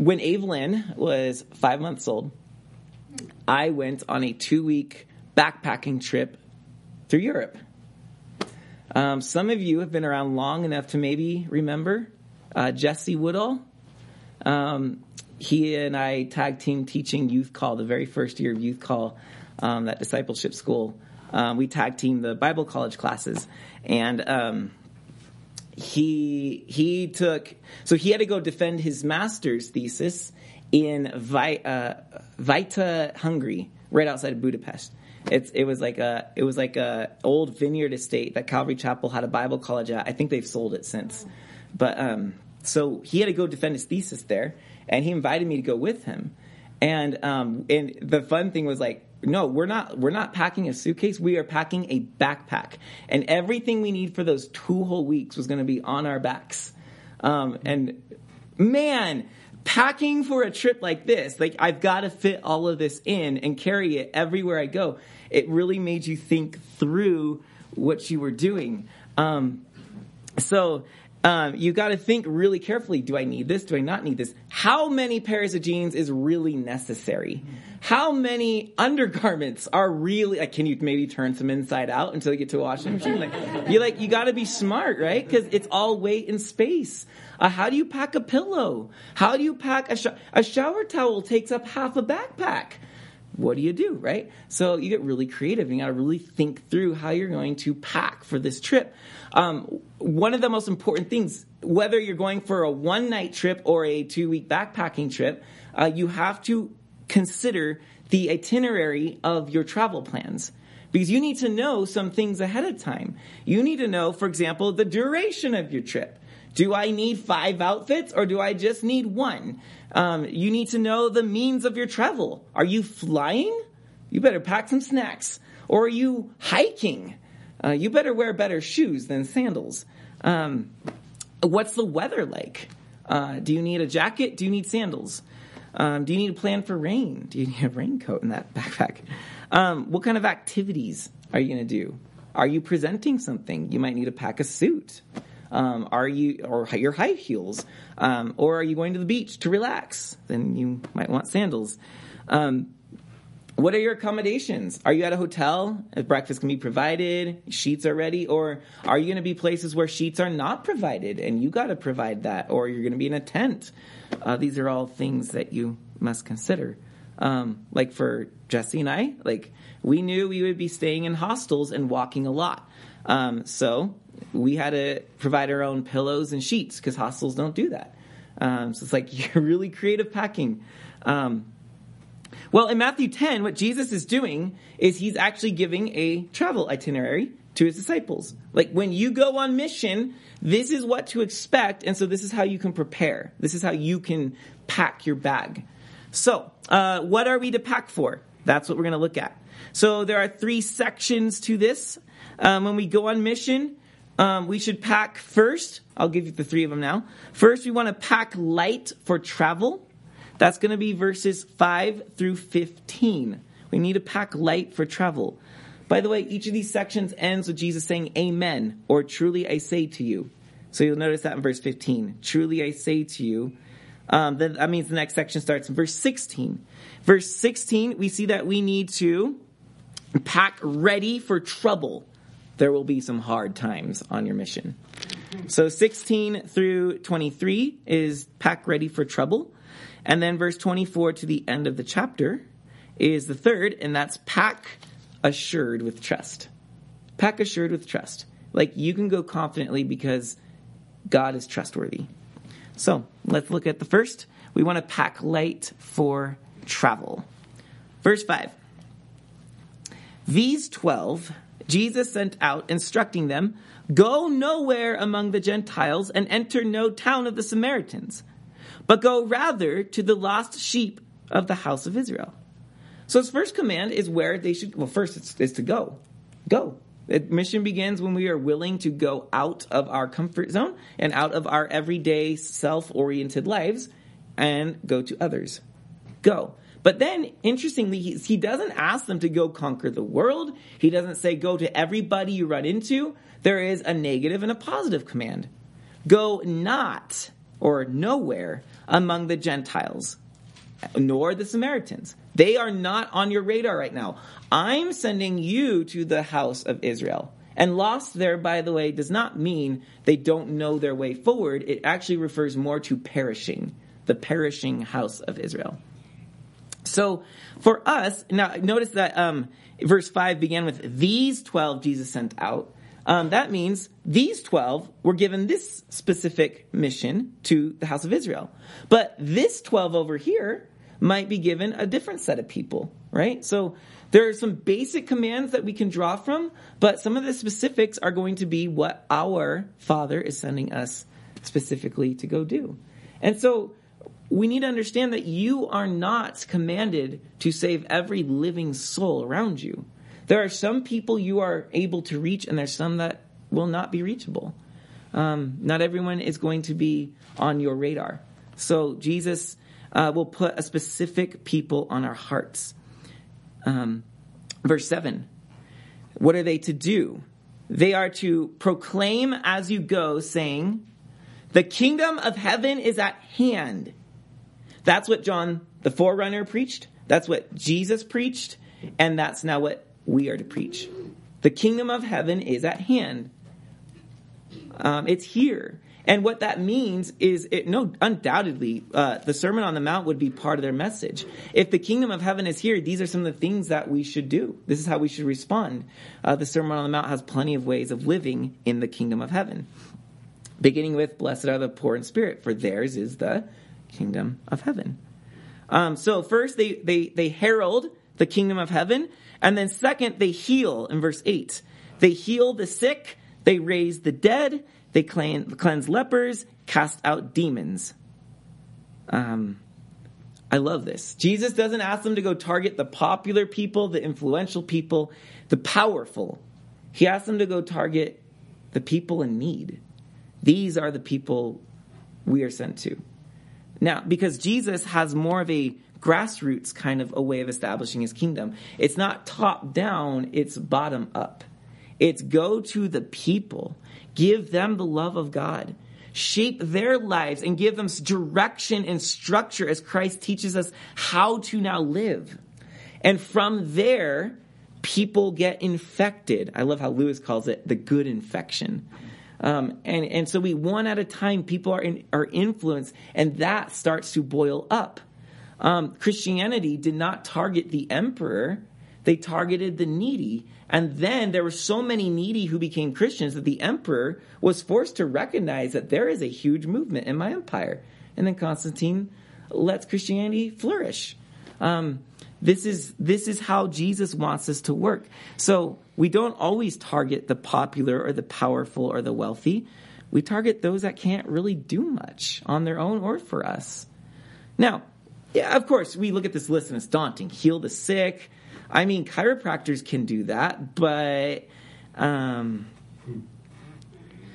when Evelyn was five months old, I went on a two week backpacking trip through Europe. Um, some of you have been around long enough to maybe remember uh, Jesse Woodall. Um, he and I tag team teaching youth call the very first year of youth call, um, that discipleship school. Um, we tag team the Bible college classes, and um, he he took so he had to go defend his master's thesis in Vi, uh, Vita, Hungary, right outside of Budapest. It's it was like a it was like a old vineyard estate that Calvary Chapel had a Bible college at. I think they've sold it since, but um, so he had to go defend his thesis there, and he invited me to go with him. And um, and the fun thing was like, no, we're not we're not packing a suitcase. We are packing a backpack, and everything we need for those two whole weeks was going to be on our backs. Um, and man, packing for a trip like this, like I've got to fit all of this in and carry it everywhere I go. It really made you think through what you were doing. Um, so um, you got to think really carefully. Do I need this? Do I not need this? How many pairs of jeans is really necessary? How many undergarments are really? Like, can you maybe turn some inside out until you get to a washing machine? Like, you like you got to be smart, right? Because it's all weight and space. Uh, how do you pack a pillow? How do you pack a, a shower towel? Takes up half a backpack. What do you do, right? So you get really creative. You got to really think through how you're going to pack for this trip. Um, one of the most important things, whether you're going for a one night trip or a two week backpacking trip, uh, you have to consider the itinerary of your travel plans because you need to know some things ahead of time. You need to know, for example, the duration of your trip. Do I need five outfits or do I just need one? Um, you need to know the means of your travel. Are you flying? You better pack some snacks. Or are you hiking? Uh, you better wear better shoes than sandals. Um, what's the weather like? Uh, do you need a jacket? Do you need sandals? Um, do you need a plan for rain? Do you need a raincoat in that backpack? Um, what kind of activities are you going to do? Are you presenting something? You might need to pack a suit. Um, are you or your high heels, um, or are you going to the beach to relax? Then you might want sandals. Um, what are your accommodations? Are you at a hotel? If breakfast can be provided, sheets are ready, or are you going to be places where sheets are not provided and you got to provide that, or you're going to be in a tent? Uh, these are all things that you must consider. Um, like for Jesse and I, like we knew we would be staying in hostels and walking a lot. Um, so we had to provide our own pillows and sheets because hostels don't do that. Um, so it's like you're really creative packing. Um, well, in Matthew 10, what Jesus is doing is he's actually giving a travel itinerary to his disciples. Like when you go on mission, this is what to expect, and so this is how you can prepare. This is how you can pack your bag. So, uh, what are we to pack for? That's what we're going to look at. So there are three sections to this. Um, when we go on mission, um, we should pack first. I'll give you the three of them now. First, we want to pack light for travel. That's going to be verses 5 through 15. We need to pack light for travel. By the way, each of these sections ends with Jesus saying, Amen, or truly I say to you. So you'll notice that in verse 15. Truly I say to you. Um, that means the next section starts in verse 16. Verse 16, we see that we need to pack ready for trouble. There will be some hard times on your mission. So 16 through 23 is pack ready for trouble. And then verse 24 to the end of the chapter is the third, and that's pack assured with trust. Pack assured with trust. Like you can go confidently because God is trustworthy. So let's look at the first. We want to pack light for travel. Verse 5. These 12 Jesus sent out, instructing them, Go nowhere among the Gentiles and enter no town of the Samaritans but go rather to the lost sheep of the house of Israel. So his first command is where they should, well, first it's, is to go. Go. The mission begins when we are willing to go out of our comfort zone and out of our everyday self oriented lives and go to others. Go. But then, interestingly, he, he doesn't ask them to go conquer the world. He doesn't say go to everybody you run into. There is a negative and a positive command. Go not or nowhere among the Gentiles, nor the Samaritans. They are not on your radar right now. I'm sending you to the house of Israel. And lost there, by the way, does not mean they don't know their way forward. It actually refers more to perishing, the perishing house of Israel. So for us, now notice that um, verse 5 began with these 12 Jesus sent out. Um, that means these 12 were given this specific mission to the house of Israel. But this 12 over here might be given a different set of people, right? So there are some basic commands that we can draw from, but some of the specifics are going to be what our Father is sending us specifically to go do. And so we need to understand that you are not commanded to save every living soul around you. There are some people you are able to reach, and there's some that will not be reachable. Um, not everyone is going to be on your radar. So Jesus uh, will put a specific people on our hearts. Um, verse 7 What are they to do? They are to proclaim as you go, saying, The kingdom of heaven is at hand. That's what John the forerunner preached. That's what Jesus preached. And that's now what we are to preach. The kingdom of heaven is at hand. Um, it's here. And what that means is, it, no, undoubtedly, uh, the Sermon on the Mount would be part of their message. If the kingdom of heaven is here, these are some of the things that we should do. This is how we should respond. Uh, the Sermon on the Mount has plenty of ways of living in the kingdom of heaven. Beginning with, blessed are the poor in spirit, for theirs is the kingdom of heaven. Um, so first they, they, they herald the kingdom of heaven. And then second, they heal in verse 8. They heal the sick, they raise the dead, they cleanse lepers, cast out demons. Um, I love this. Jesus doesn't ask them to go target the popular people, the influential people, the powerful. He asks them to go target the people in need. These are the people we are sent to. Now, because Jesus has more of a grassroots kind of a way of establishing his kingdom, it's not top down, it's bottom up. It's go to the people, give them the love of God, shape their lives, and give them direction and structure as Christ teaches us how to now live. And from there, people get infected. I love how Lewis calls it the good infection. Um, and, and so we one at a time, people are, in, are influenced, and that starts to boil up. Um, Christianity did not target the emperor, they targeted the needy. And then there were so many needy who became Christians that the emperor was forced to recognize that there is a huge movement in my empire. And then Constantine lets Christianity flourish. Um, this is this is how Jesus wants us to work. So we don't always target the popular or the powerful or the wealthy. We target those that can't really do much on their own or for us. Now, yeah, of course, we look at this list and it's daunting. Heal the sick. I mean, chiropractors can do that, but um,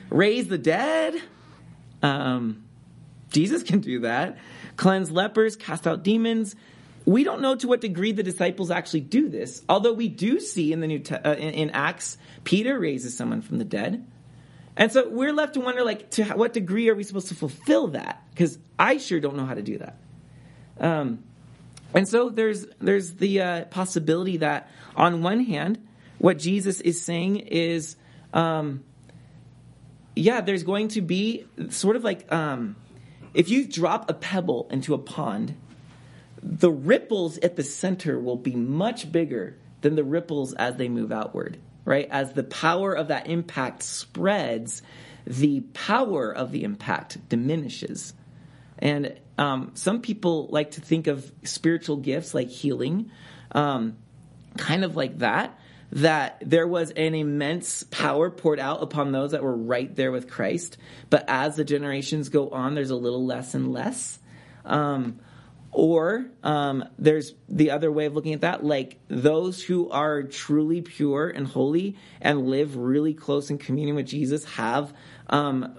raise the dead. Um, Jesus can do that. Cleanse lepers, cast out demons we don't know to what degree the disciples actually do this, although we do see in the New Te- uh, in, in, Acts Peter raises someone from the dead, and so we're left to wonder like to what degree are we supposed to fulfill that? Because I sure don't know how to do that. Um, and so there's there's the uh, possibility that on one hand, what Jesus is saying is, um, yeah, there's going to be sort of like um, if you drop a pebble into a pond the ripples at the center will be much bigger than the ripples as they move outward, right? As the power of that impact spreads, the power of the impact diminishes. And um, some people like to think of spiritual gifts like healing, um, kind of like that, that there was an immense power poured out upon those that were right there with Christ. But as the generations go on, there's a little less and less. Um, or um, there's the other way of looking at that, like those who are truly pure and holy and live really close in communion with Jesus have um,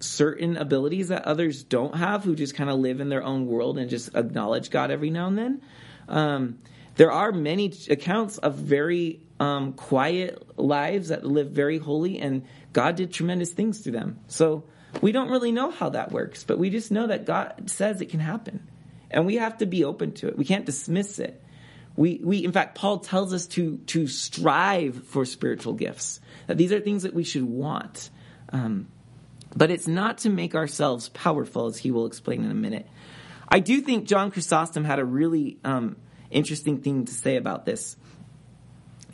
certain abilities that others don't have, who just kind of live in their own world and just acknowledge God every now and then. Um, there are many accounts of very um, quiet lives that live very holy, and God did tremendous things through them. So We don't really know how that works, but we just know that God says it can happen. And we have to be open to it. We can't dismiss it. We, we, in fact, Paul tells us to, to strive for spiritual gifts. That these are things that we should want. Um, but it's not to make ourselves powerful, as he will explain in a minute. I do think John Chrysostom had a really um, interesting thing to say about this.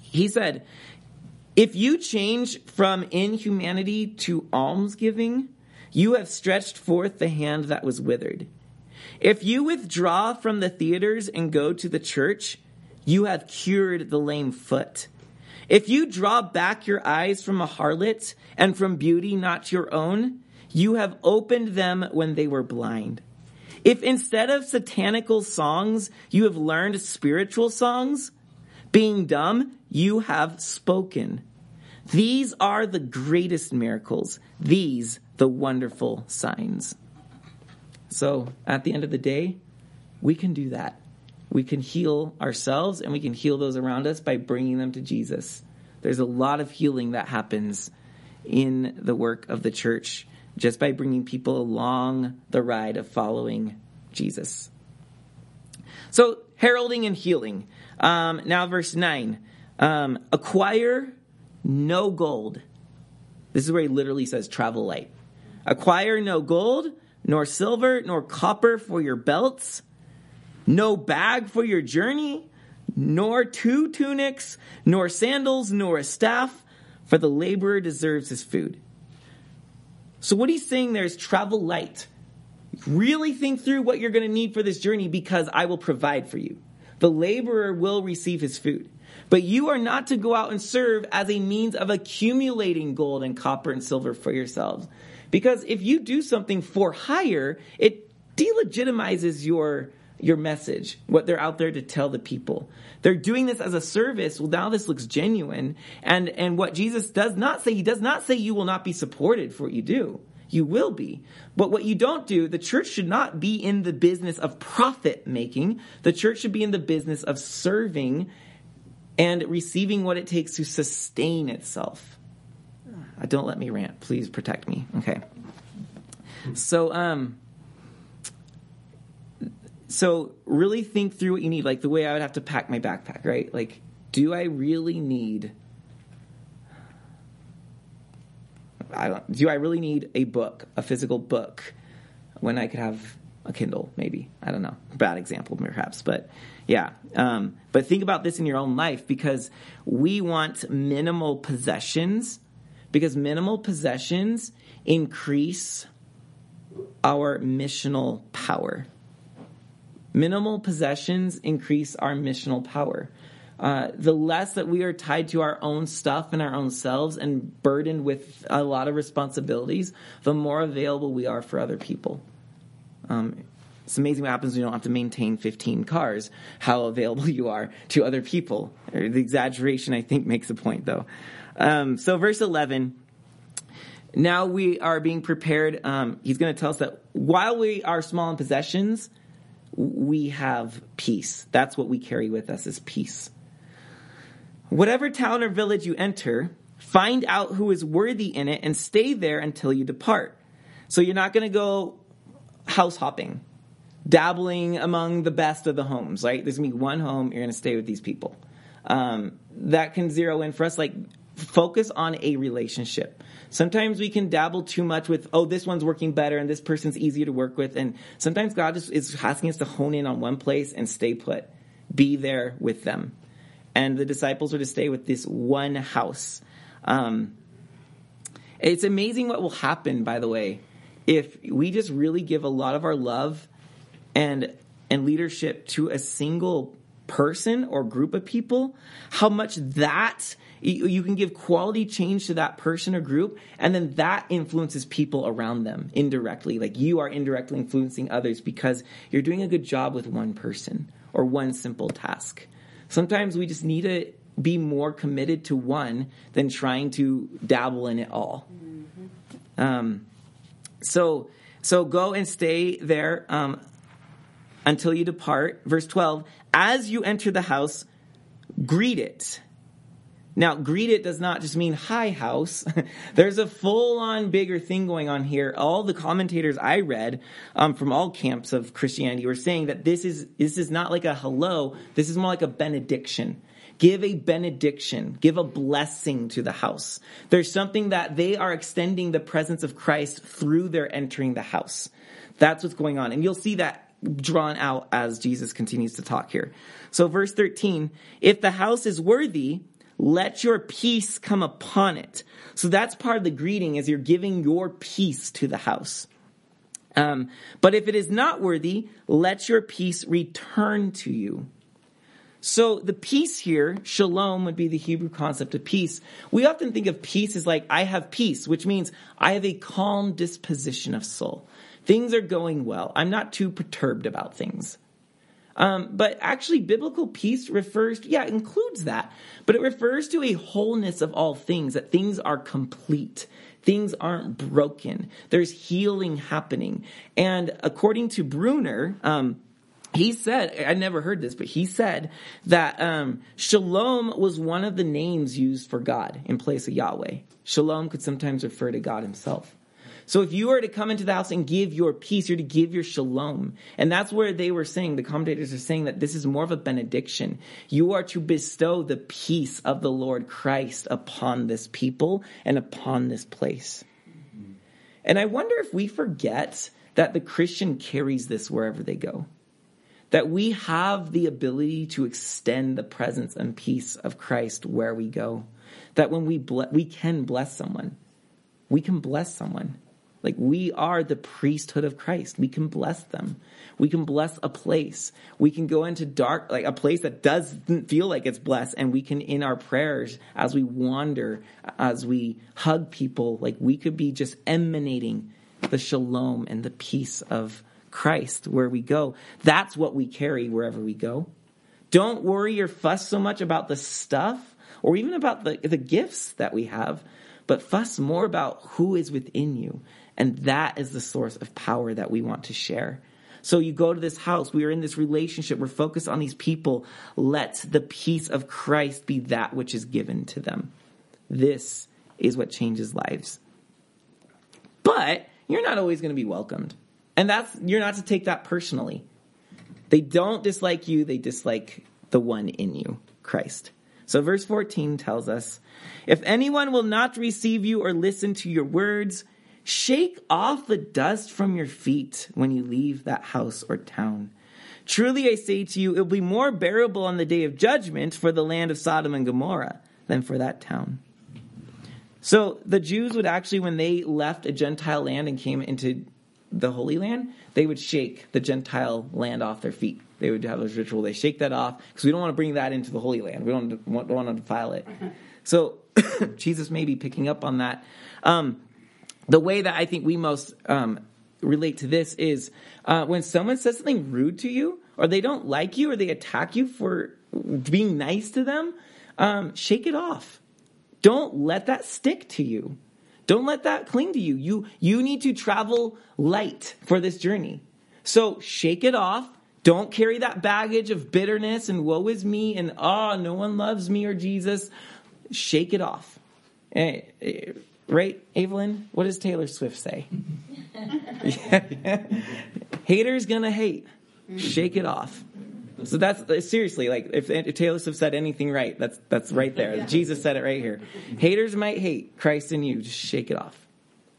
He said, if you change from inhumanity to almsgiving, you have stretched forth the hand that was withered. If you withdraw from the theaters and go to the church, you have cured the lame foot. If you draw back your eyes from a harlot and from beauty not your own, you have opened them when they were blind. If instead of satanical songs, you have learned spiritual songs, being dumb, you have spoken. These are the greatest miracles. These, the wonderful signs. So at the end of the day, we can do that. We can heal ourselves and we can heal those around us by bringing them to Jesus. There's a lot of healing that happens in the work of the church just by bringing people along the ride of following Jesus. So, heralding and healing. Um, now, verse 9 um, acquire no gold. This is where he literally says travel light. Acquire no gold, nor silver, nor copper for your belts, no bag for your journey, nor two tunics, nor sandals, nor a staff, for the laborer deserves his food. So, what he's saying there is travel light. Really think through what you're going to need for this journey because I will provide for you. The laborer will receive his food. But you are not to go out and serve as a means of accumulating gold and copper and silver for yourselves. Because if you do something for hire, it delegitimizes your your message, what they're out there to tell the people. They're doing this as a service. Well, now this looks genuine. And, and what Jesus does not say, he does not say you will not be supported for what you do. You will be. But what you don't do, the church should not be in the business of profit making. The church should be in the business of serving and receiving what it takes to sustain itself. Uh, don't let me rant. Please protect me. Okay. So, um, so really think through what you need. Like the way I would have to pack my backpack, right? Like, do I really need? I don't. Do I really need a book, a physical book, when I could have a Kindle? Maybe I don't know. Bad example, perhaps, but yeah. Um, but think about this in your own life because we want minimal possessions because minimal possessions increase our missional power. Minimal possessions increase our missional power. Uh, the less that we are tied to our own stuff and our own selves and burdened with a lot of responsibilities, the more available we are for other people. Um, it's amazing what happens when you don't have to maintain 15 cars, how available you are to other people. The exaggeration, I think, makes a point, though. Um, so, verse 11 now we are being prepared. Um, he's going to tell us that while we are small in possessions, we have peace. That's what we carry with us is peace. Whatever town or village you enter, find out who is worthy in it and stay there until you depart. So you're not going to go house hopping dabbling among the best of the homes, right? There's gonna be one home, you're gonna stay with these people. Um, that can zero in for us, like focus on a relationship. Sometimes we can dabble too much with, oh, this one's working better and this person's easier to work with. And sometimes God is, is asking us to hone in on one place and stay put. Be there with them. And the disciples were to stay with this one house. Um, it's amazing what will happen, by the way, if we just really give a lot of our love and and leadership to a single person or group of people, how much that you can give quality change to that person or group, and then that influences people around them indirectly. Like you are indirectly influencing others because you're doing a good job with one person or one simple task. Sometimes we just need to be more committed to one than trying to dabble in it all. Mm-hmm. Um, so, so go and stay there. Um, until you depart. Verse 12, as you enter the house, greet it. Now, greet it does not just mean hi house. There's a full on bigger thing going on here. All the commentators I read um, from all camps of Christianity were saying that this is this is not like a hello. This is more like a benediction. Give a benediction. Give a blessing to the house. There's something that they are extending the presence of Christ through their entering the house. That's what's going on, and you'll see that drawn out as Jesus continues to talk here. So, verse 13: If the house is worthy let your peace come upon it. So that's part of the greeting is you're giving your peace to the house. Um, but if it is not worthy, let your peace return to you. So the peace here, shalom would be the Hebrew concept of peace. We often think of peace as like, I have peace, which means I have a calm disposition of soul. Things are going well. I'm not too perturbed about things. Um, but actually, biblical peace refers to, yeah, includes that, but it refers to a wholeness of all things, that things are complete. Things aren't broken. There's healing happening. And according to Bruner, um, he said, I never heard this, but he said that um, shalom was one of the names used for God in place of Yahweh. Shalom could sometimes refer to God himself. So if you are to come into the house and give your peace, you're to give your shalom. And that's where they were saying, the commentators are saying that this is more of a benediction. You are to bestow the peace of the Lord Christ upon this people and upon this place. And I wonder if we forget that the Christian carries this wherever they go. That we have the ability to extend the presence and peace of Christ where we go. That when we ble- we can bless someone, we can bless someone. Like we are the priesthood of Christ. We can bless them. We can bless a place. We can go into dark, like a place that doesn't feel like it's blessed. And we can, in our prayers, as we wander, as we hug people, like we could be just emanating the shalom and the peace of Christ where we go. That's what we carry wherever we go. Don't worry or fuss so much about the stuff or even about the, the gifts that we have, but fuss more about who is within you and that is the source of power that we want to share. So you go to this house, we are in this relationship, we're focused on these people. Let the peace of Christ be that which is given to them. This is what changes lives. But you're not always going to be welcomed. And that's, you're not to take that personally. They don't dislike you, they dislike the one in you, Christ. So verse 14 tells us, if anyone will not receive you or listen to your words, Shake off the dust from your feet when you leave that house or town. Truly I say to you, it will be more bearable on the day of judgment for the land of Sodom and Gomorrah than for that town. So the Jews would actually, when they left a Gentile land and came into the Holy Land, they would shake the Gentile land off their feet. They would have this ritual. They shake that off because we don't want to bring that into the Holy Land. We don't want, to defile it. So Jesus may be picking up on that. Um, the way that I think we most um, relate to this is uh, when someone says something rude to you, or they don't like you, or they attack you for being nice to them, um, shake it off. Don't let that stick to you. Don't let that cling to you. You you need to travel light for this journey. So shake it off. Don't carry that baggage of bitterness and woe is me and oh no one loves me or Jesus. Shake it off. Eh, eh, Right, Evelyn? What does Taylor Swift say? yeah. Haters gonna hate. Shake it off. So that's seriously like if, if, Taylor Swift said anything right, that's that's right there. Yeah. Jesus said it right here. Haters might hate Christ in you. Just shake it off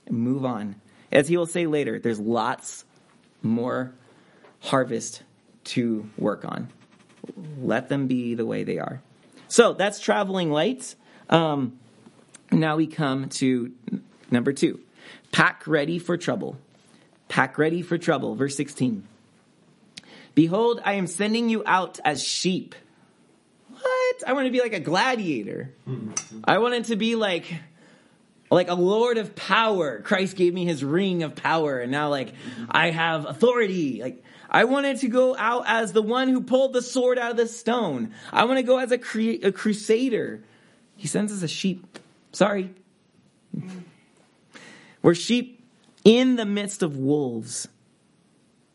and move on. As he will say later, there's lots more harvest to work on. Let them be the way they are. So that's traveling lights. Um, now we come to number two pack ready for trouble. Pack ready for trouble. Verse 16. Behold, I am sending you out as sheep. What? I want to be like a gladiator. Mm-hmm. I wanted to be like like a lord of power. Christ gave me his ring of power and now like mm-hmm. I have authority. Like I wanted to go out as the one who pulled the sword out of the stone. I want to go as a, cre- a crusader. He sends us as sheep. Sorry. We're sheep in the midst of wolves.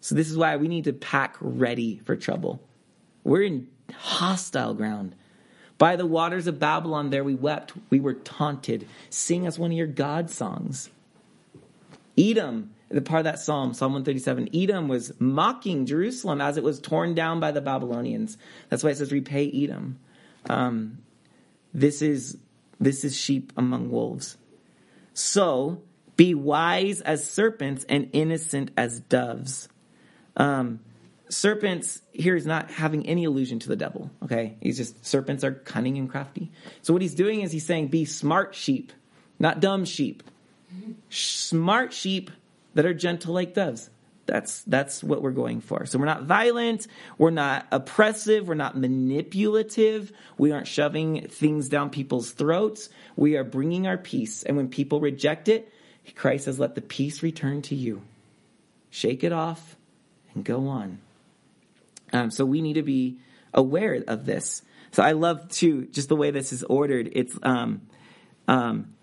So this is why we need to pack ready for trouble. We're in hostile ground. By the waters of Babylon, there we wept. We were taunted. Sing us one of your God songs. Edom, the part of that psalm, Psalm 137, Edom was mocking Jerusalem as it was torn down by the Babylonians. That's why it says, repay Edom. Um, this is this is sheep among wolves. So be wise as serpents and innocent as doves. Um, serpents here is not having any allusion to the devil. Okay, he's just serpents are cunning and crafty. So what he's doing is he's saying, be smart sheep, not dumb sheep. Smart sheep that are gentle like doves. That's that's what we're going for. So we're not violent, we're not oppressive, we're not manipulative, we aren't shoving things down people's throats. We are bringing our peace, and when people reject it, Christ says, "Let the peace return to you." Shake it off and go on. Um, so we need to be aware of this. So I love too just the way this is ordered. It's um, um,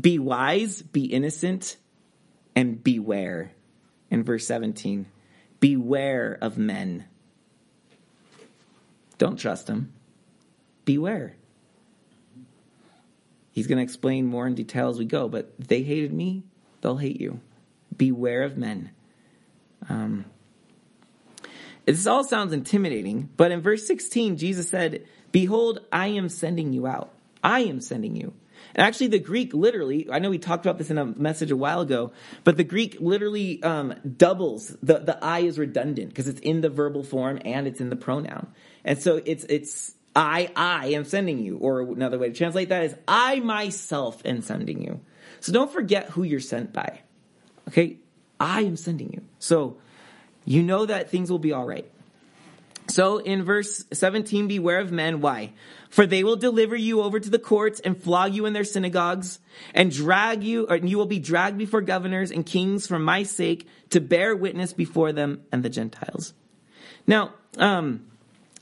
be wise, be innocent, and beware in verse 17. Beware of men. Don't trust them. Beware. He's going to explain more in detail as we go, but they hated me, they'll hate you. Beware of men. Um, this all sounds intimidating, but in verse 16, Jesus said, Behold, I am sending you out. I am sending you. And actually, the Greek literally, I know we talked about this in a message a while ago, but the Greek literally um, doubles. The, the I is redundant because it's in the verbal form and it's in the pronoun. And so it's, it's, I, I am sending you. Or another way to translate that is, I myself am sending you. So don't forget who you're sent by. Okay? I am sending you. So you know that things will be all right. So in verse 17, beware of men. Why? For they will deliver you over to the courts and flog you in their synagogues and drag you, or you will be dragged before governors and kings for my sake to bear witness before them and the Gentiles. Now, um,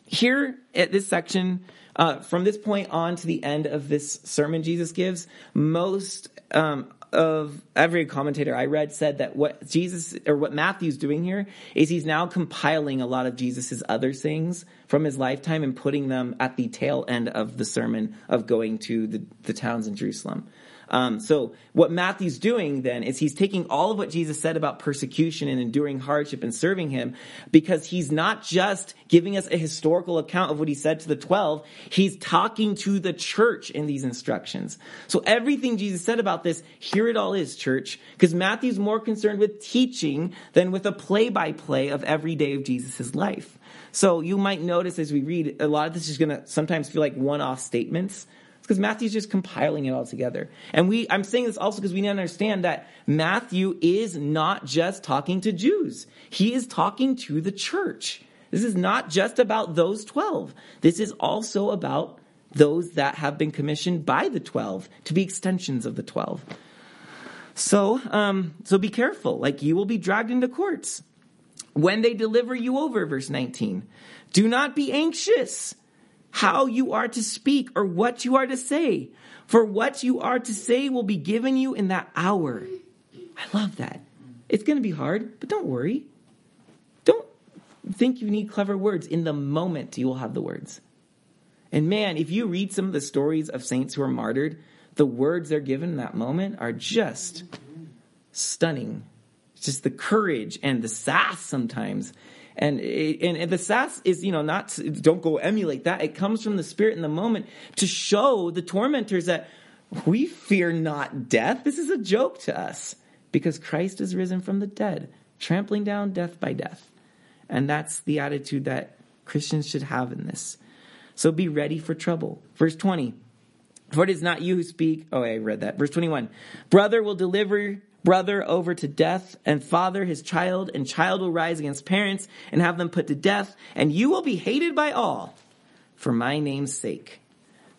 here at this section, uh, from this point on to the end of this sermon Jesus gives, most um, of every commentator I read said that what Jesus or what Matthew's doing here is he's now compiling a lot of Jesus's other things from his lifetime and putting them at the tail end of the sermon of going to the, the towns in Jerusalem. Um, so what Matthew's doing then is he's taking all of what Jesus said about persecution and enduring hardship and serving him because he's not just giving us a historical account of what he said to the 12. He's talking to the church in these instructions. So everything Jesus said about this, here it all is, church, because Matthew's more concerned with teaching than with a play by play of every day of Jesus' life. So you might notice as we read, a lot of this is going to sometimes feel like one off statements because Matthew's just compiling it all together. And we, I'm saying this also because we need to understand that Matthew is not just talking to Jews. He is talking to the church. This is not just about those 12. This is also about those that have been commissioned by the 12 to be extensions of the 12. So, um, so be careful. Like you will be dragged into courts when they deliver you over, verse 19. Do not be anxious how you are to speak or what you are to say. For what you are to say will be given you in that hour. I love that. It's going to be hard, but don't worry. Don't think you need clever words. In the moment, you will have the words. And man, if you read some of the stories of saints who are martyred, the words they're given in that moment are just stunning. It's just the courage and the sass sometimes and, and, the sass is, you know, not, don't go emulate that. It comes from the spirit in the moment to show the tormentors that we fear not death. This is a joke to us because Christ is risen from the dead, trampling down death by death. And that's the attitude that Christians should have in this. So be ready for trouble. Verse 20. For it is not you who speak. Oh, I read that. Verse 21. Brother will deliver brother over to death, and father his child, and child will rise against parents and have them put to death, and you will be hated by all for my name's sake.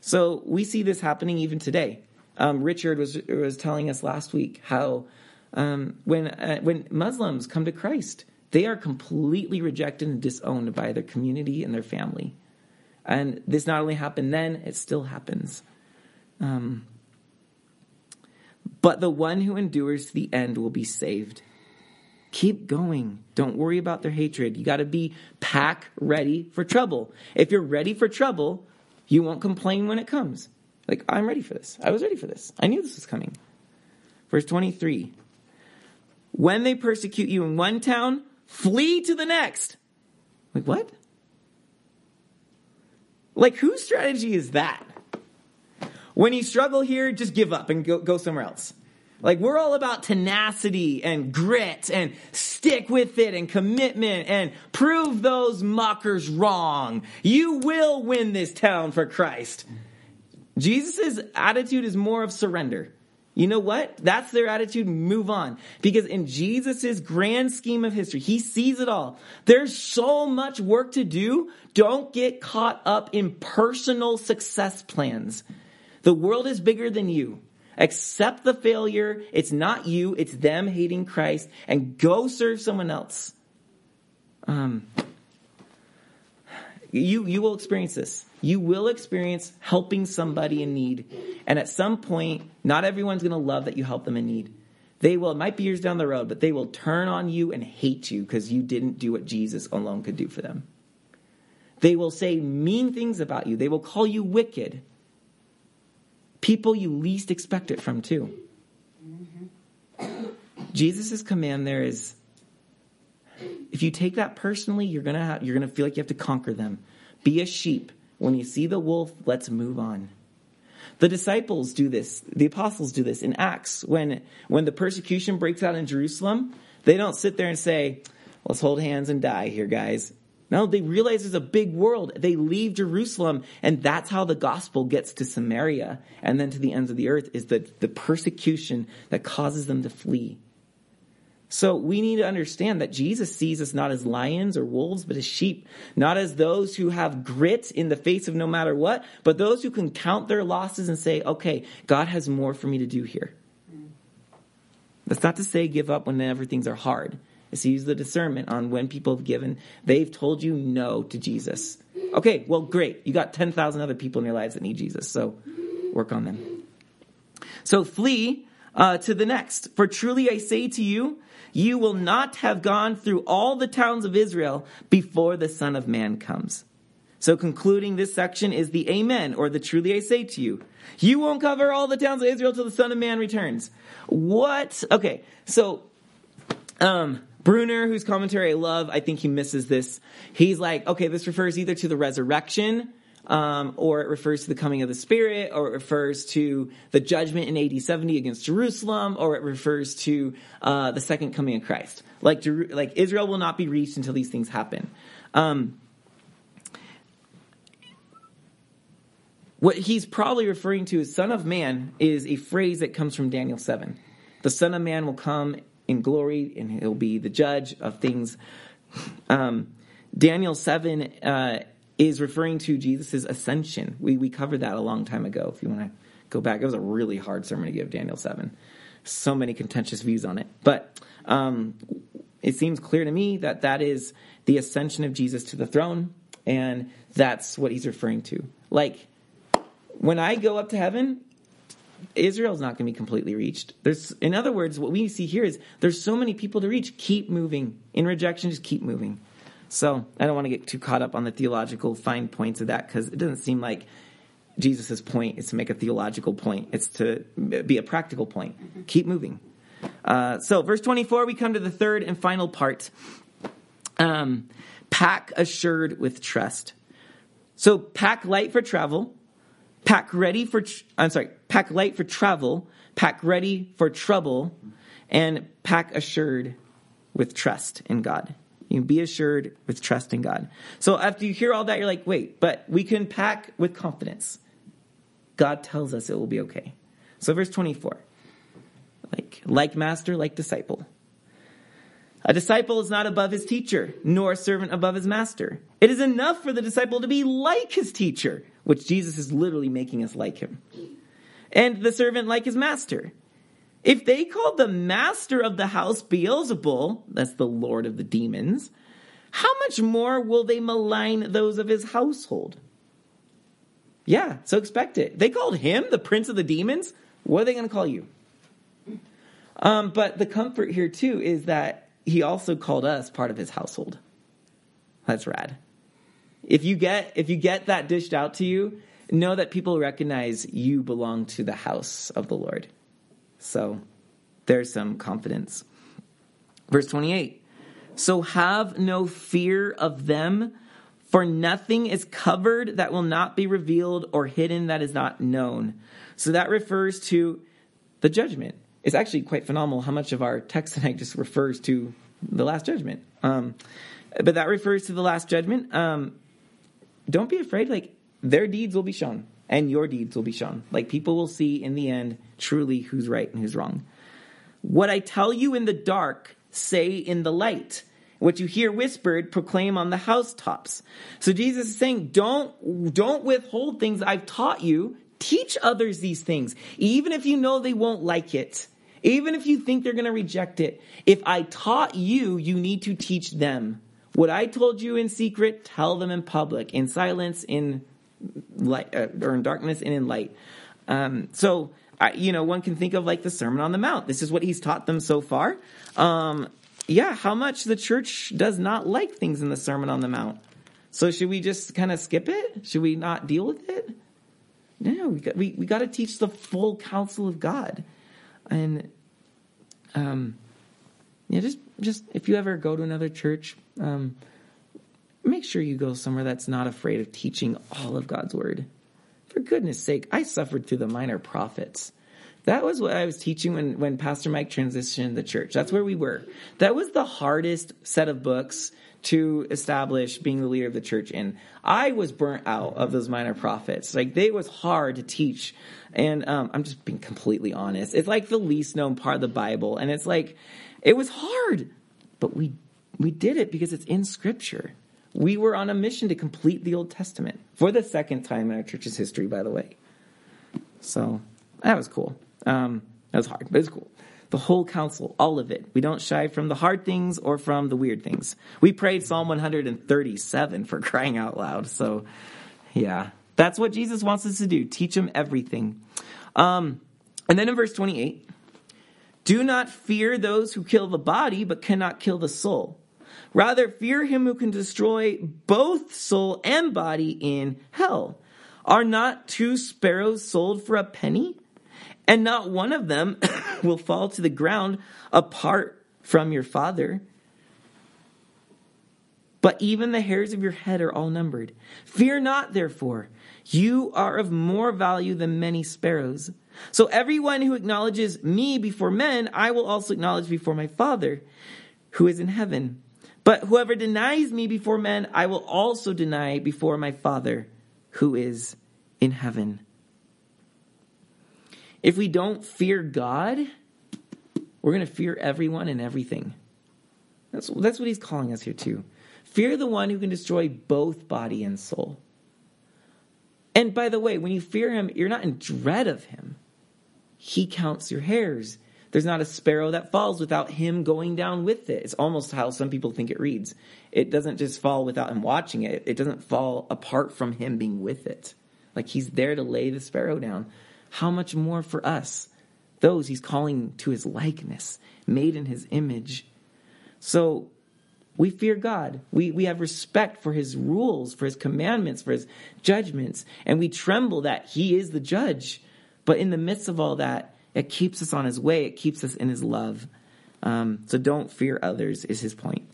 So we see this happening even today. Um, Richard was was telling us last week how um, when uh, when Muslims come to Christ, they are completely rejected and disowned by their community and their family. And this not only happened then; it still happens. Um, but the one who endures to the end will be saved. Keep going. Don't worry about their hatred. You got to be pack ready for trouble. If you're ready for trouble, You won't complain when it comes. Like, I'm ready for this. I was ready for this. I knew this was coming. Verse 23 When they persecute you in one town, flee to the next. Like, what? Like, whose strategy is that? When you struggle here, just give up and go, go somewhere else. Like, we're all about tenacity and grit and stick with it and commitment and prove those mockers wrong. You will win this town for Christ. Jesus' attitude is more of surrender. You know what? That's their attitude. Move on. Because in Jesus' grand scheme of history, he sees it all. There's so much work to do. Don't get caught up in personal success plans. The world is bigger than you. Accept the failure. It's not you, it's them hating Christ, and go serve someone else. Um, you, you will experience this. You will experience helping somebody in need. And at some point, not everyone's going to love that you help them in need. They will, it might be years down the road, but they will turn on you and hate you because you didn't do what Jesus alone could do for them. They will say mean things about you. They will call you wicked. People you least expect it from, too. Mm-hmm. Jesus' command there is if you take that personally, you're gonna have, you're gonna feel like you have to conquer them. Be a sheep. When you see the wolf, let's move on. The disciples do this. The apostles do this in Acts. When when the persecution breaks out in Jerusalem, they don't sit there and say, "Let's hold hands and die here, guys." No, they realize there's a big world. They leave Jerusalem, and that's how the gospel gets to Samaria and then to the ends of the earth is the, the persecution that causes them to flee. So we need to understand that Jesus sees us not as lions or wolves, but as sheep, not as those who have grit in the face of no matter what, but those who can count their losses and say, okay, God has more for me to do here. That's not to say give up when everything's are hard. It's to use the discernment on when people have given, they've told you no to Jesus. Okay, well, great. You got 10,000 other people in your lives that need Jesus, so work on them. So flee uh, to the next. For truly I say to you, you will not have gone through all the towns of Israel before the Son of Man comes. So concluding this section is the Amen, or the truly I say to you. You won't cover all the towns of Israel till the Son of Man returns. What? Okay, so, um, Bruner, whose commentary I love, I think he misses this. He's like, okay, this refers either to the resurrection um, or it refers to the coming of the Spirit, or it refers to the judgment in AD 70 against Jerusalem, or it refers to uh, the second coming of Christ. Like, like Israel will not be reached until these things happen. Um, what he's probably referring to as Son of Man is a phrase that comes from Daniel 7. The Son of Man will come in glory and he'll be the judge of things. Um, Daniel 7 uh, is referring to Jesus' ascension. We, we covered that a long time ago. If you want to go back, it was a really hard sermon to give, Daniel 7. So many contentious views on it. But um, it seems clear to me that that is the ascension of Jesus to the throne, and that's what he's referring to. Like, when I go up to heaven, Israel's not going to be completely reached. There's, in other words, what we see here is there's so many people to reach. Keep moving. In rejection, just keep moving. So I don't want to get too caught up on the theological fine points of that because it doesn't seem like Jesus' point is to make a theological point. It's to be a practical point. Mm-hmm. Keep moving. Uh, so, verse 24, we come to the third and final part. Um, pack assured with trust. So, pack light for travel, pack ready for, tr- I'm sorry, pack light for travel, pack ready for trouble, and pack assured with trust in God. You can be assured with trust in God. So after you hear all that, you're like, wait, but we can pack with confidence. God tells us it will be okay. So verse 24. Like, like master, like disciple. A disciple is not above his teacher, nor a servant above his master. It is enough for the disciple to be like his teacher, which Jesus is literally making us like him. And the servant like his master. If they called the master of the house Beelzebul, that's the lord of the demons, how much more will they malign those of his household? Yeah, so expect it. They called him the prince of the demons. What are they going to call you? Um, but the comfort here too is that he also called us part of his household. That's rad. If you get if you get that dished out to you, know that people recognize you belong to the house of the Lord. So there's some confidence. Verse 28 So have no fear of them, for nothing is covered that will not be revealed, or hidden that is not known. So that refers to the judgment. It's actually quite phenomenal how much of our text tonight just refers to the last judgment. Um, but that refers to the last judgment. Um, don't be afraid. Like their deeds will be shown, and your deeds will be shown. Like people will see in the end truly who's right and who's wrong. What I tell you in the dark, say in the light. What you hear whispered, proclaim on the housetops. So Jesus is saying, don't, don't withhold things I've taught you. Teach others these things, even if you know they won't like it. Even if you think they're going to reject it. If I taught you, you need to teach them. What I told you in secret, tell them in public, in silence, in light, uh, or in darkness, and in light. Um, so, I, you know, one can think of like the Sermon on the Mount. This is what he's taught them so far. Um, yeah, how much the church does not like things in the Sermon on the Mount. So, should we just kind of skip it? Should we not deal with it? No, we got, we, we got to teach the full counsel of God. And, um, yeah, just, just if you ever go to another church, um, make sure you go somewhere that's not afraid of teaching all of God's word. For goodness sake, I suffered through the minor prophets. That was what I was teaching when, when Pastor Mike transitioned the church. That's where we were. That was the hardest set of books to establish being the leader of the church in. I was burnt out of those minor prophets. Like they was hard to teach. And um, I'm just being completely honest. It's like the least known part of the Bible. And it's like, it was hard, but we we did it because it's in Scripture. We were on a mission to complete the Old Testament for the second time in our church's history, by the way. So that was cool. Um, that was hard, but it was cool. The whole counsel, all of it. We don't shy from the hard things or from the weird things. We prayed Psalm 137 for crying out loud. So, yeah, that's what Jesus wants us to do. Teach them everything. Um, and then in verse 28, do not fear those who kill the body, but cannot kill the soul. Rather, fear him who can destroy both soul and body in hell. Are not two sparrows sold for a penny? And not one of them will fall to the ground apart from your father. But even the hairs of your head are all numbered. Fear not, therefore. You are of more value than many sparrows. So everyone who acknowledges me before men, I will also acknowledge before my Father who is in heaven. But whoever denies me before men, I will also deny before my Father who is in heaven. If we don't fear God, we're going to fear everyone and everything. That's, that's what he's calling us here to. Fear the one who can destroy both body and soul. And by the way, when you fear him, you're not in dread of him. He counts your hairs. There's not a sparrow that falls without him going down with it. It's almost how some people think it reads. It doesn't just fall without him watching it, it doesn't fall apart from him being with it. Like he's there to lay the sparrow down. How much more for us? Those he's calling to his likeness, made in his image. So we fear God. We, we have respect for his rules, for his commandments, for his judgments, and we tremble that he is the judge. But in the midst of all that, it keeps us on his way. It keeps us in his love. Um, so don't fear others, is his point.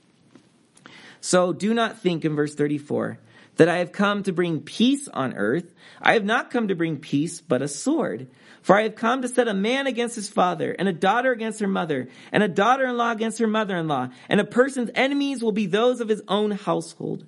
So do not think in verse 34 that I have come to bring peace on earth. I have not come to bring peace, but a sword. For I have come to set a man against his father, and a daughter against her mother, and a daughter in law against her mother in law, and a person's enemies will be those of his own household.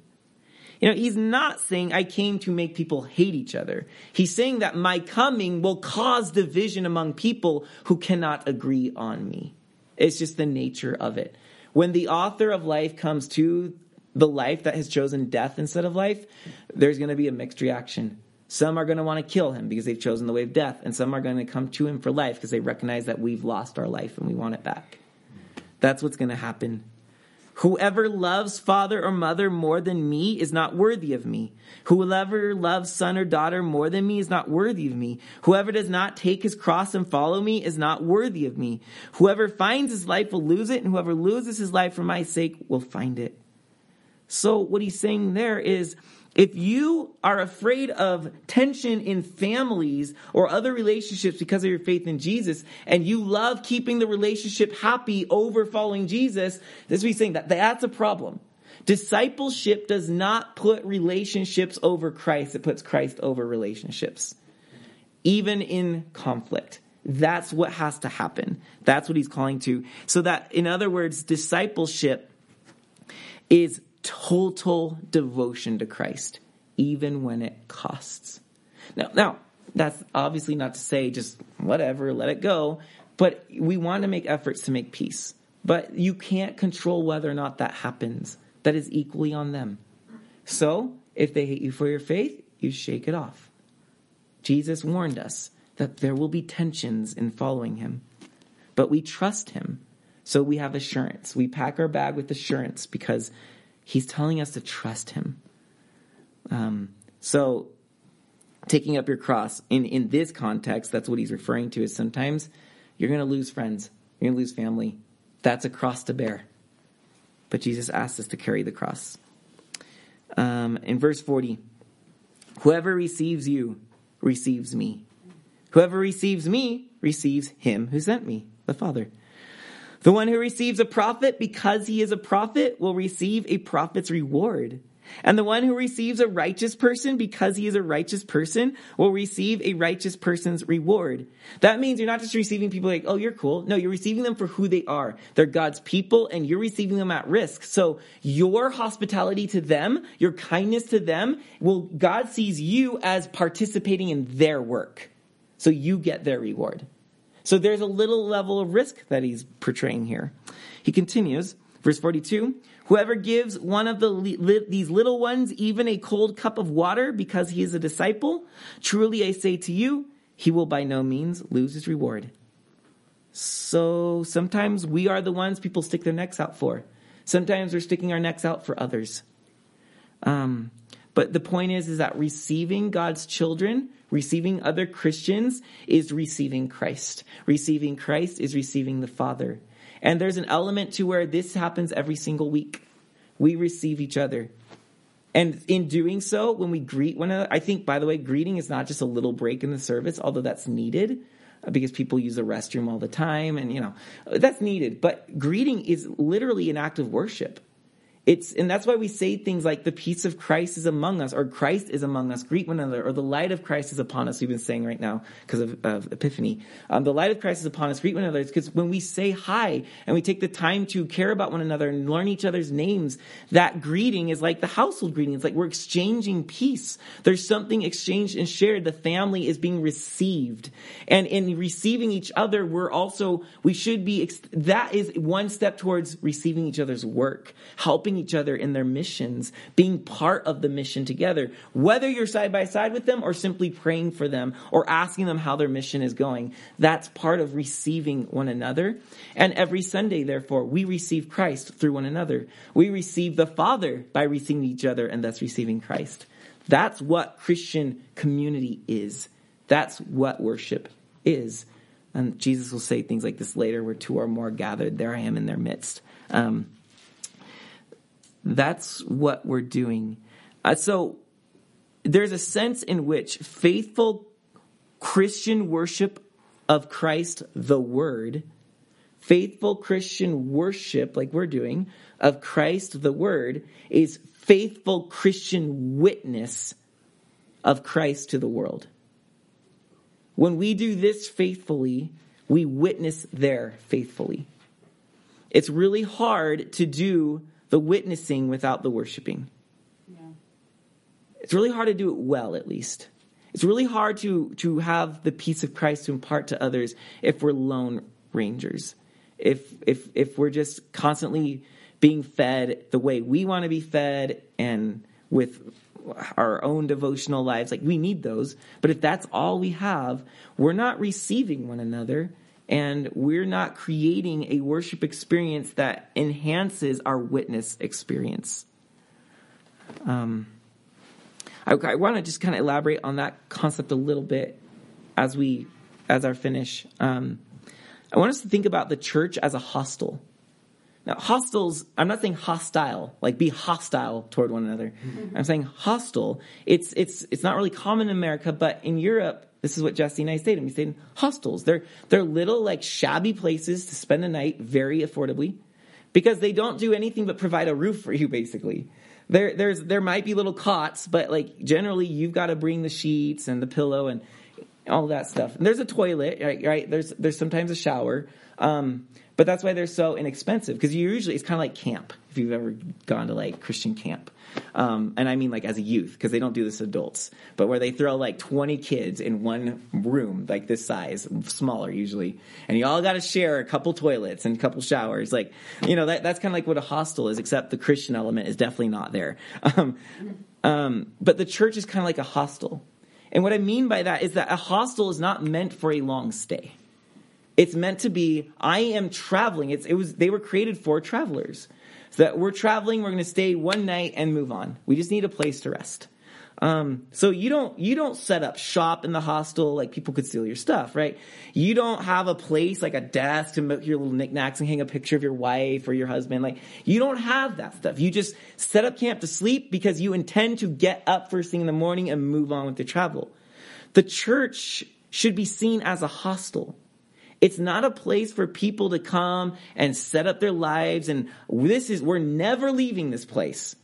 You know, he's not saying I came to make people hate each other. He's saying that my coming will cause division among people who cannot agree on me. It's just the nature of it. When the author of life comes to the life that has chosen death instead of life, there's going to be a mixed reaction. Some are going to want to kill him because they've chosen the way of death, and some are going to come to him for life because they recognize that we've lost our life and we want it back. That's what's going to happen Whoever loves father or mother more than me is not worthy of me. Whoever loves son or daughter more than me is not worthy of me. Whoever does not take his cross and follow me is not worthy of me. Whoever finds his life will lose it, and whoever loses his life for my sake will find it. So, what he's saying there is if you are afraid of tension in families or other relationships because of your faith in Jesus, and you love keeping the relationship happy over following Jesus, this is what he's saying that that's a problem. Discipleship does not put relationships over Christ, it puts Christ over relationships, even in conflict. That's what has to happen. That's what he's calling to. So that, in other words, discipleship is total devotion to Christ, even when it costs. Now, now, that's obviously not to say just whatever, let it go, but we want to make efforts to make peace. But you can't control whether or not that happens. That is equally on them. So, if they hate you for your faith, you shake it off. Jesus warned us that there will be tensions in following him, but we trust him. So we have assurance. We pack our bag with assurance because He's telling us to trust him. Um, so, taking up your cross in, in this context, that's what he's referring to is sometimes you're going to lose friends, you're going to lose family. That's a cross to bear. But Jesus asks us to carry the cross. Um, in verse 40, whoever receives you receives me. Whoever receives me receives him who sent me, the Father. The one who receives a prophet because he is a prophet will receive a prophet's reward. And the one who receives a righteous person because he is a righteous person will receive a righteous person's reward. That means you're not just receiving people like, oh, you're cool. No, you're receiving them for who they are. They're God's people and you're receiving them at risk. So your hospitality to them, your kindness to them, will, God sees you as participating in their work. So you get their reward. So there's a little level of risk that he's portraying here. He continues, verse 42 Whoever gives one of the li- these little ones even a cold cup of water because he is a disciple, truly I say to you, he will by no means lose his reward. So sometimes we are the ones people stick their necks out for. Sometimes we're sticking our necks out for others. Um, but the point is, is that receiving God's children Receiving other Christians is receiving Christ. Receiving Christ is receiving the Father. And there's an element to where this happens every single week. We receive each other. And in doing so, when we greet one another, I think, by the way, greeting is not just a little break in the service, although that's needed uh, because people use the restroom all the time and, you know, that's needed. But greeting is literally an act of worship. It's, and that's why we say things like the peace of Christ is among us, or Christ is among us, greet one another, or the light of Christ is upon us. We've been saying right now because of, of, Epiphany. Um, the light of Christ is upon us, greet one another. because when we say hi and we take the time to care about one another and learn each other's names, that greeting is like the household greeting. It's like we're exchanging peace. There's something exchanged and shared. The family is being received. And in receiving each other, we're also, we should be, that is one step towards receiving each other's work, helping helping each other in their missions, being part of the mission together, whether you're side by side with them or simply praying for them or asking them how their mission is going. That's part of receiving one another. And every Sunday, therefore, we receive Christ through one another. We receive the Father by receiving each other and thus receiving Christ. That's what Christian community is. That's what worship is. And Jesus will say things like this later, where two or more gathered, there I am in their midst. Um, that's what we're doing. Uh, so there's a sense in which faithful Christian worship of Christ, the Word, faithful Christian worship, like we're doing, of Christ, the Word, is faithful Christian witness of Christ to the world. When we do this faithfully, we witness there faithfully. It's really hard to do the witnessing without the worshiping. Yeah. It's really hard to do it well, at least. It's really hard to, to have the peace of Christ to impart to others if we're lone rangers. If, if, if we're just constantly being fed the way we want to be fed and with our own devotional lives, like we need those. But if that's all we have, we're not receiving one another and we're not creating a worship experience that enhances our witness experience. Um, I, I want to just kind of elaborate on that concept a little bit as we as our finish. Um, I want us to think about the church as a hostel. Now, hostels, I'm not saying hostile, like be hostile toward one another. Mm-hmm. I'm saying hostel. It's, it's, it's not really common in America, but in Europe, this is what Jesse and I stayed in. We stayed in hostels. They're, they're little, like shabby places to spend a night very affordably because they don't do anything but provide a roof for you, basically. There, there's, there might be little cots, but like generally you've got to bring the sheets and the pillow and all that stuff. And there's a toilet, right? right? There's, there's sometimes a shower. Um, but that's why they're so inexpensive because usually it's kind of like camp if you've ever gone to like Christian camp. Um, and I mean like as a youth because they don't do this adults, but where they throw like 20 kids in one room like this size, smaller usually, and you all got to share a couple toilets and a couple showers. Like you know that that's kind of like what a hostel is, except the Christian element is definitely not there. Um, um, but the church is kind of like a hostel. And what I mean by that is that a hostel is not meant for a long stay. It's meant to be, I am traveling. It's, it was, they were created for travelers. So that we're traveling, we're going to stay one night and move on. We just need a place to rest. Um, so you don't you don't set up shop in the hostel like people could steal your stuff, right? You don't have a place like a desk to make your little knickknacks and hang a picture of your wife or your husband. Like you don't have that stuff. You just set up camp to sleep because you intend to get up first thing in the morning and move on with your travel. The church should be seen as a hostel. It's not a place for people to come and set up their lives. And this is, we're never leaving this place.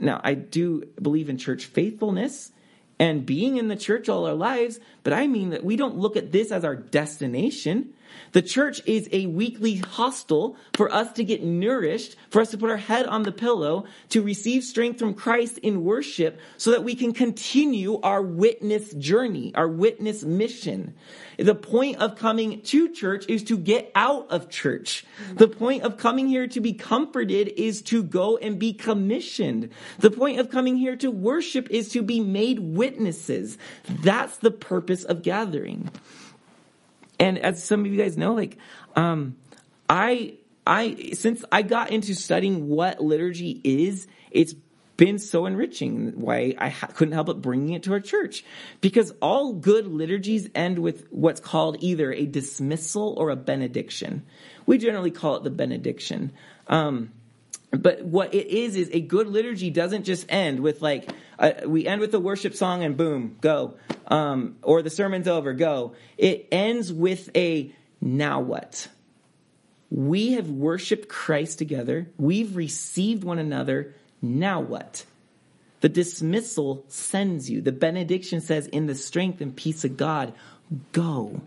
Now, I do believe in church faithfulness and being in the church all our lives, but I mean that we don't look at this as our destination. The church is a weekly hostel for us to get nourished, for us to put our head on the pillow, to receive strength from Christ in worship so that we can continue our witness journey, our witness mission. The point of coming to church is to get out of church. The point of coming here to be comforted is to go and be commissioned. The point of coming here to worship is to be made witnesses. That's the purpose of gathering. And as some of you guys know, like, um, I, I, since I got into studying what liturgy is, it's been so enriching. Why I ha- couldn't help but bringing it to our church. Because all good liturgies end with what's called either a dismissal or a benediction. We generally call it the benediction. Um, but what it is is a good liturgy doesn't just end with like uh, we end with the worship song and boom go. Um, or the sermon's over go. It ends with a now what? We have worshiped christ together. We've received one another. Now what? The dismissal sends you. The benediction says in the strength and peace of god go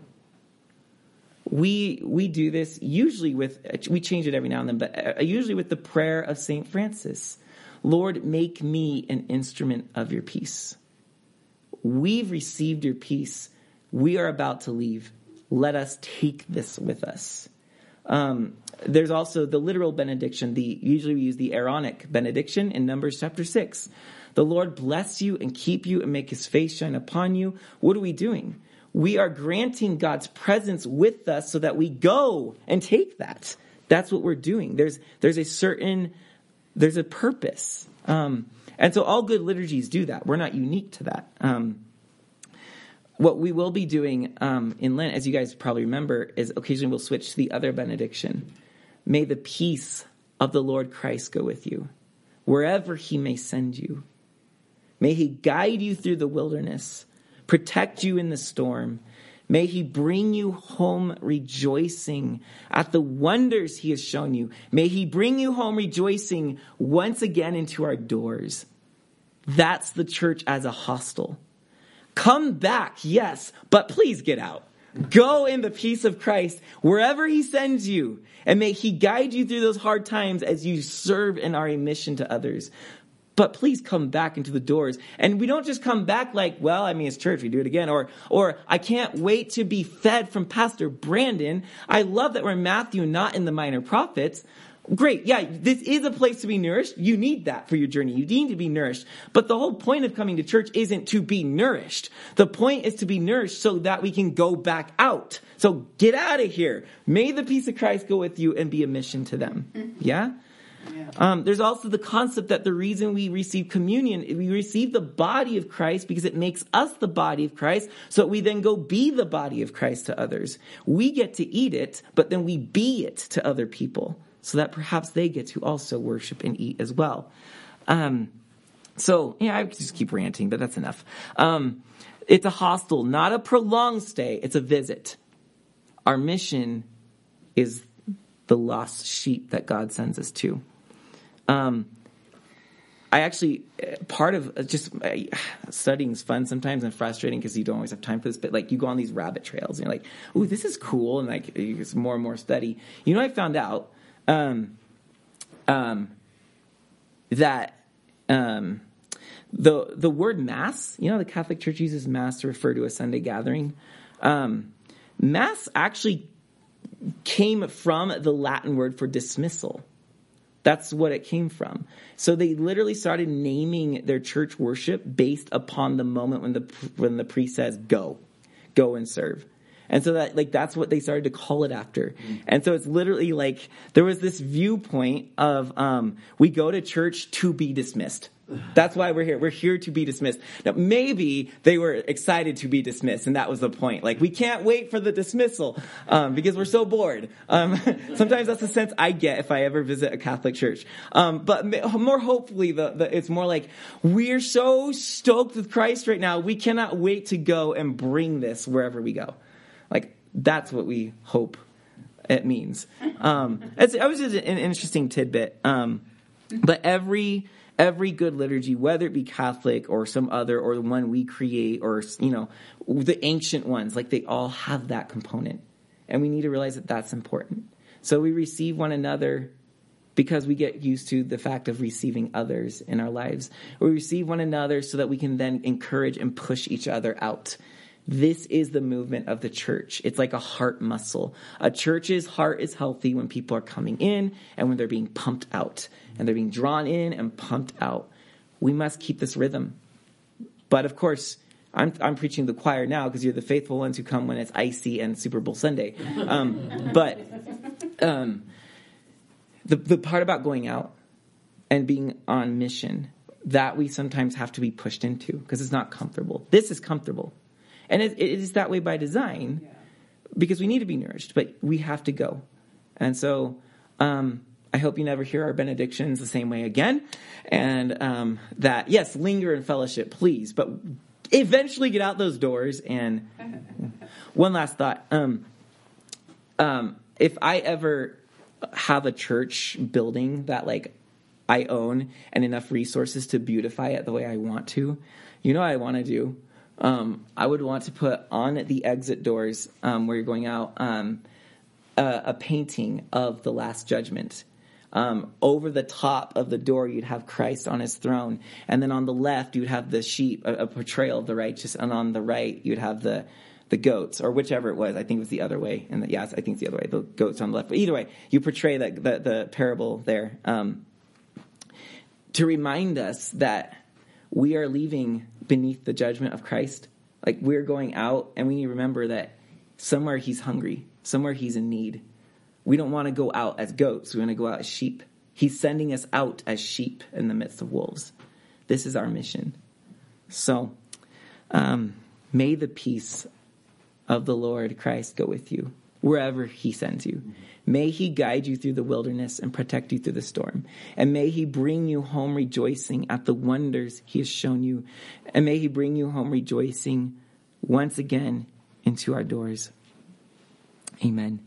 we we do this usually with we change it every now and then, but uh, usually with the prayer of Saint Francis. Lord, make me an instrument of your peace. We've received your peace. We are about to leave. Let us take this with us. Um, there's also the literal benediction. The usually we use the Aaronic benediction in Numbers chapter six. The Lord bless you and keep you and make His face shine upon you. What are we doing? We are granting God's presence with us so that we go and take that. That's what we're doing. There's, there's a certain, there's a purpose. Um, and so all good liturgies do that. We're not unique to that. Um, what we will be doing um, in Lent, as you guys probably remember, is occasionally we'll switch to the other benediction. May the peace of the Lord Christ go with you, wherever he may send you. May he guide you through the wilderness protect you in the storm. May he bring you home rejoicing at the wonders he has shown you. May he bring you home rejoicing once again into our doors. That's the church as a hostel. Come back, yes, but please get out. Go in the peace of Christ wherever he sends you. And may he guide you through those hard times as you serve are a mission to others but please come back into the doors. And we don't just come back like, well, I mean, it's church, we do it again. Or, or I can't wait to be fed from Pastor Brandon. I love that we're in Matthew, not in the minor prophets. Great. Yeah, this is a place to be nourished. You need that for your journey. You need to be nourished. But the whole point of coming to church isn't to be nourished. The point is to be nourished so that we can go back out. So get out of here. May the peace of Christ go with you and be a mission to them. Mm-hmm. Um, there's also the concept that the reason we receive communion, we receive the body of Christ because it makes us the body of Christ, so we then go be the body of Christ to others. We get to eat it, but then we be it to other people. so that perhaps they get to also worship and eat as well. Um, so, yeah, I just keep ranting, but that's enough. Um, it's a hostel, not a prolonged stay, it's a visit. Our mission is the lost sheep that God sends us to. Um, I actually part of uh, just uh, studying is fun sometimes and frustrating because you don't always have time for this. But like you go on these rabbit trails and you're like, "Ooh, this is cool," and like it's more and more study. You know, I found out um, um, that um, the the word mass. You know, the Catholic Church uses mass to refer to a Sunday gathering. Um, mass actually came from the Latin word for dismissal. That's what it came from. So they literally started naming their church worship based upon the moment when the when the priest says go, go and serve. And so that like that's what they started to call it after. And so it's literally like there was this viewpoint of um, we go to church to be dismissed. That's why we're here. We're here to be dismissed. Now, maybe they were excited to be dismissed, and that was the point. Like, we can't wait for the dismissal um, because we're so bored. Um, sometimes that's the sense I get if I ever visit a Catholic church. Um, but more hopefully, the, the, it's more like we're so stoked with Christ right now. We cannot wait to go and bring this wherever we go. Like, that's what we hope it means. Um, it's, it was just an interesting tidbit. Um, but every every good liturgy, whether it be Catholic or some other, or the one we create, or you know, the ancient ones, like they all have that component, and we need to realize that that's important. So we receive one another because we get used to the fact of receiving others in our lives. We receive one another so that we can then encourage and push each other out. This is the movement of the church. It's like a heart muscle. A church's heart is healthy when people are coming in and when they're being pumped out and they're being drawn in and pumped out. We must keep this rhythm. But of course, I'm, I'm preaching the choir now because you're the faithful ones who come when it's icy and Super Bowl Sunday. Um, but um, the, the part about going out and being on mission, that we sometimes have to be pushed into because it's not comfortable. This is comfortable. And it, it is that way by design because we need to be nourished, but we have to go. And so, um, I hope you never hear our benedictions the same way again. And um, that, yes, linger in fellowship, please, but eventually get out those doors. And one last thought. Um, um, if I ever have a church building that, like, I own and enough resources to beautify it the way I want to, you know what I want to do? Um, I would want to put on the exit doors um, where you're going out um, a, a, painting of the Last Judgment um, over the top of the door, you'd have Christ on his throne. And then on the left, you'd have the sheep, a, a portrayal of the righteous. And on the right, you'd have the, the goats, or whichever it was. I think it was the other way. And yes, I think it's the other way. The goats on the left. But either way, you portray the, the, the parable there um, to remind us that we are leaving beneath the judgment of Christ. Like we're going out, and we need to remember that somewhere he's hungry, somewhere he's in need. We don't want to go out as goats. We want to go out as sheep. He's sending us out as sheep in the midst of wolves. This is our mission. So, um, may the peace of the Lord Christ go with you wherever he sends you. May he guide you through the wilderness and protect you through the storm. And may he bring you home rejoicing at the wonders he has shown you. And may he bring you home rejoicing once again into our doors. Amen.